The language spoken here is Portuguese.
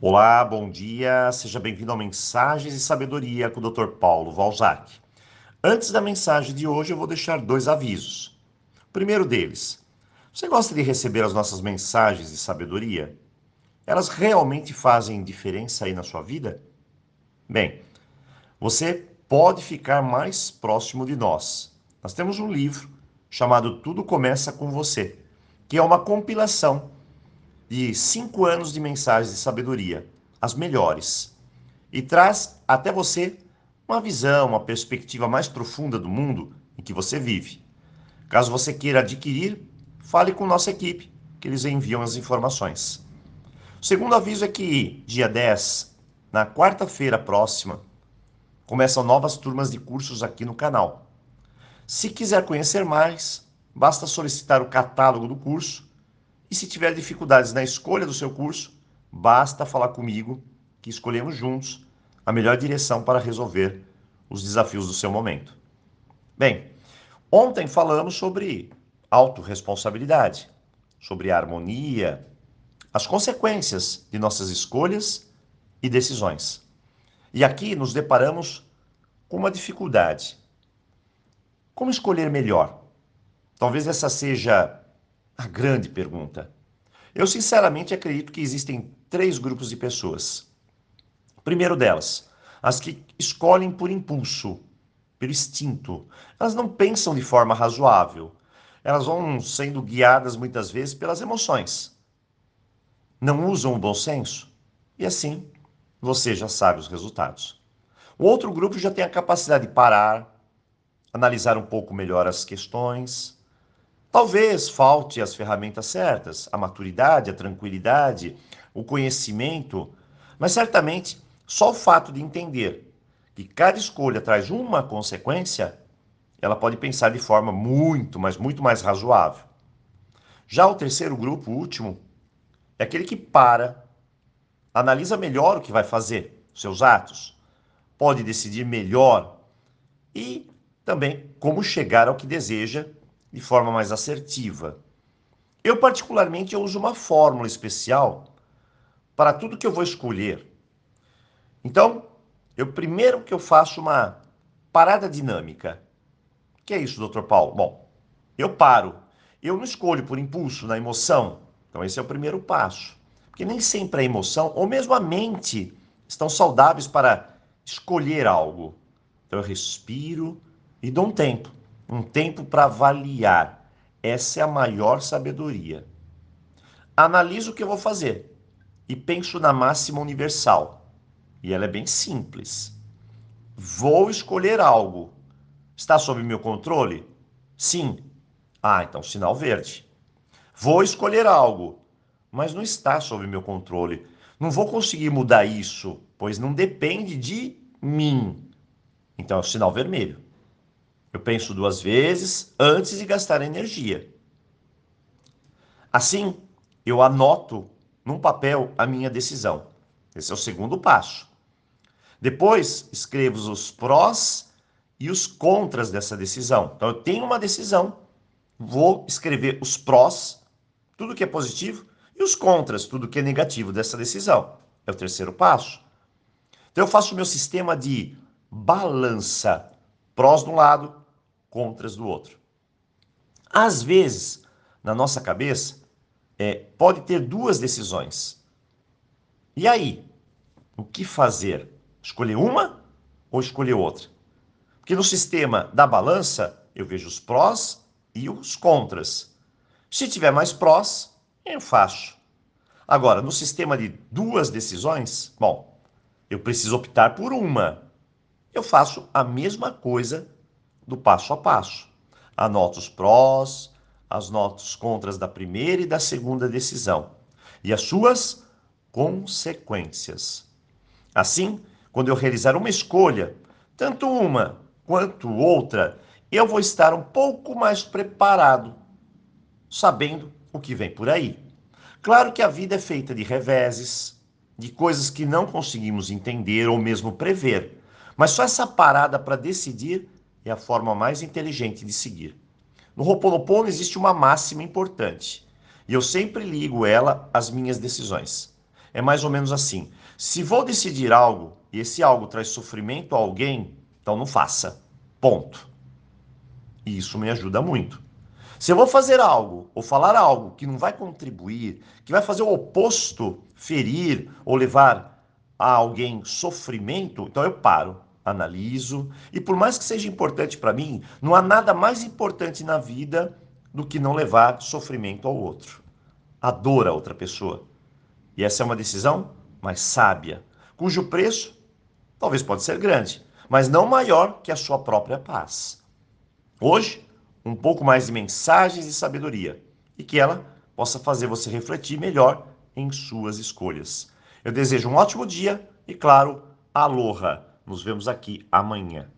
Olá, bom dia, seja bem-vindo ao Mensagens e Sabedoria com o Dr. Paulo Valzac. Antes da mensagem de hoje, eu vou deixar dois avisos. O primeiro deles, você gosta de receber as nossas mensagens de sabedoria? Elas realmente fazem diferença aí na sua vida? Bem, você pode ficar mais próximo de nós. Nós temos um livro chamado Tudo Começa com Você, que é uma compilação de cinco anos de mensagens de sabedoria, as melhores, e traz até você uma visão, uma perspectiva mais profunda do mundo em que você vive. Caso você queira adquirir, fale com nossa equipe, que eles enviam as informações. O segundo aviso é que, dia 10, na quarta-feira próxima, começam novas turmas de cursos aqui no canal. Se quiser conhecer mais, basta solicitar o catálogo do curso e se tiver dificuldades na escolha do seu curso, basta falar comigo que escolhemos juntos a melhor direção para resolver os desafios do seu momento. Bem, ontem falamos sobre autorresponsabilidade, sobre harmonia, as consequências de nossas escolhas e decisões. E aqui nos deparamos com uma dificuldade. Como escolher melhor? Talvez essa seja a grande pergunta. Eu sinceramente acredito que existem três grupos de pessoas. Primeiro delas, as que escolhem por impulso, pelo instinto. Elas não pensam de forma razoável. Elas vão sendo guiadas muitas vezes pelas emoções. Não usam o bom senso e assim você já sabe os resultados. O outro grupo já tem a capacidade de parar, analisar um pouco melhor as questões, Talvez falte as ferramentas certas, a maturidade, a tranquilidade, o conhecimento, mas certamente só o fato de entender que cada escolha traz uma consequência, ela pode pensar de forma muito, mas muito mais razoável. Já o terceiro grupo, o último, é aquele que para, analisa melhor o que vai fazer, seus atos, pode decidir melhor e também como chegar ao que deseja de forma mais assertiva. Eu, particularmente, eu uso uma fórmula especial para tudo que eu vou escolher. Então, eu primeiro que eu faço uma parada dinâmica. O que é isso, doutor Paulo? Bom, eu paro. Eu não escolho por impulso, na emoção. Então, esse é o primeiro passo. Porque nem sempre a emoção, ou mesmo a mente, estão saudáveis para escolher algo. Então, eu respiro e dou um tempo um tempo para avaliar. Essa é a maior sabedoria. Analiso o que eu vou fazer e penso na máxima universal. E ela é bem simples. Vou escolher algo. Está sob meu controle? Sim. Ah, então sinal verde. Vou escolher algo, mas não está sob meu controle. Não vou conseguir mudar isso, pois não depende de mim. Então é o sinal vermelho. Eu penso duas vezes antes de gastar energia. Assim, eu anoto num papel a minha decisão. Esse é o segundo passo. Depois, escrevo os prós e os contras dessa decisão. Então, eu tenho uma decisão, vou escrever os prós, tudo que é positivo, e os contras, tudo que é negativo dessa decisão. É o terceiro passo. Então, eu faço o meu sistema de balança. Prós de um lado, contras do outro. Às vezes, na nossa cabeça, é, pode ter duas decisões. E aí? O que fazer? Escolher uma ou escolher outra? Porque no sistema da balança, eu vejo os prós e os contras. Se tiver mais prós, eu faço. Agora, no sistema de duas decisões, bom, eu preciso optar por uma. Eu faço a mesma coisa do passo a passo. Anota os prós, as notas contras da primeira e da segunda decisão e as suas consequências. Assim, quando eu realizar uma escolha, tanto uma quanto outra, eu vou estar um pouco mais preparado, sabendo o que vem por aí. Claro que a vida é feita de reveses, de coisas que não conseguimos entender ou mesmo prever, mas só essa parada para decidir é a forma mais inteligente de seguir. No Ho'oponopono existe uma máxima importante, e eu sempre ligo ela às minhas decisões. é mais ou menos assim: se vou decidir algo e esse algo traz sofrimento a alguém, então não faça. Ponto. E isso me ajuda muito. Se eu vou fazer algo ou falar algo que não vai contribuir, que vai fazer o oposto, ferir ou levar a alguém sofrimento, então eu paro, analiso. E por mais que seja importante para mim, não há nada mais importante na vida do que não levar sofrimento ao outro, a dor a outra pessoa. E essa é uma decisão mais sábia, cujo preço talvez pode ser grande, mas não maior que a sua própria paz. Hoje, um pouco mais de mensagens e sabedoria e que ela possa fazer você refletir melhor em suas escolhas. Eu desejo um ótimo dia e, claro, aloha! Nos vemos aqui amanhã.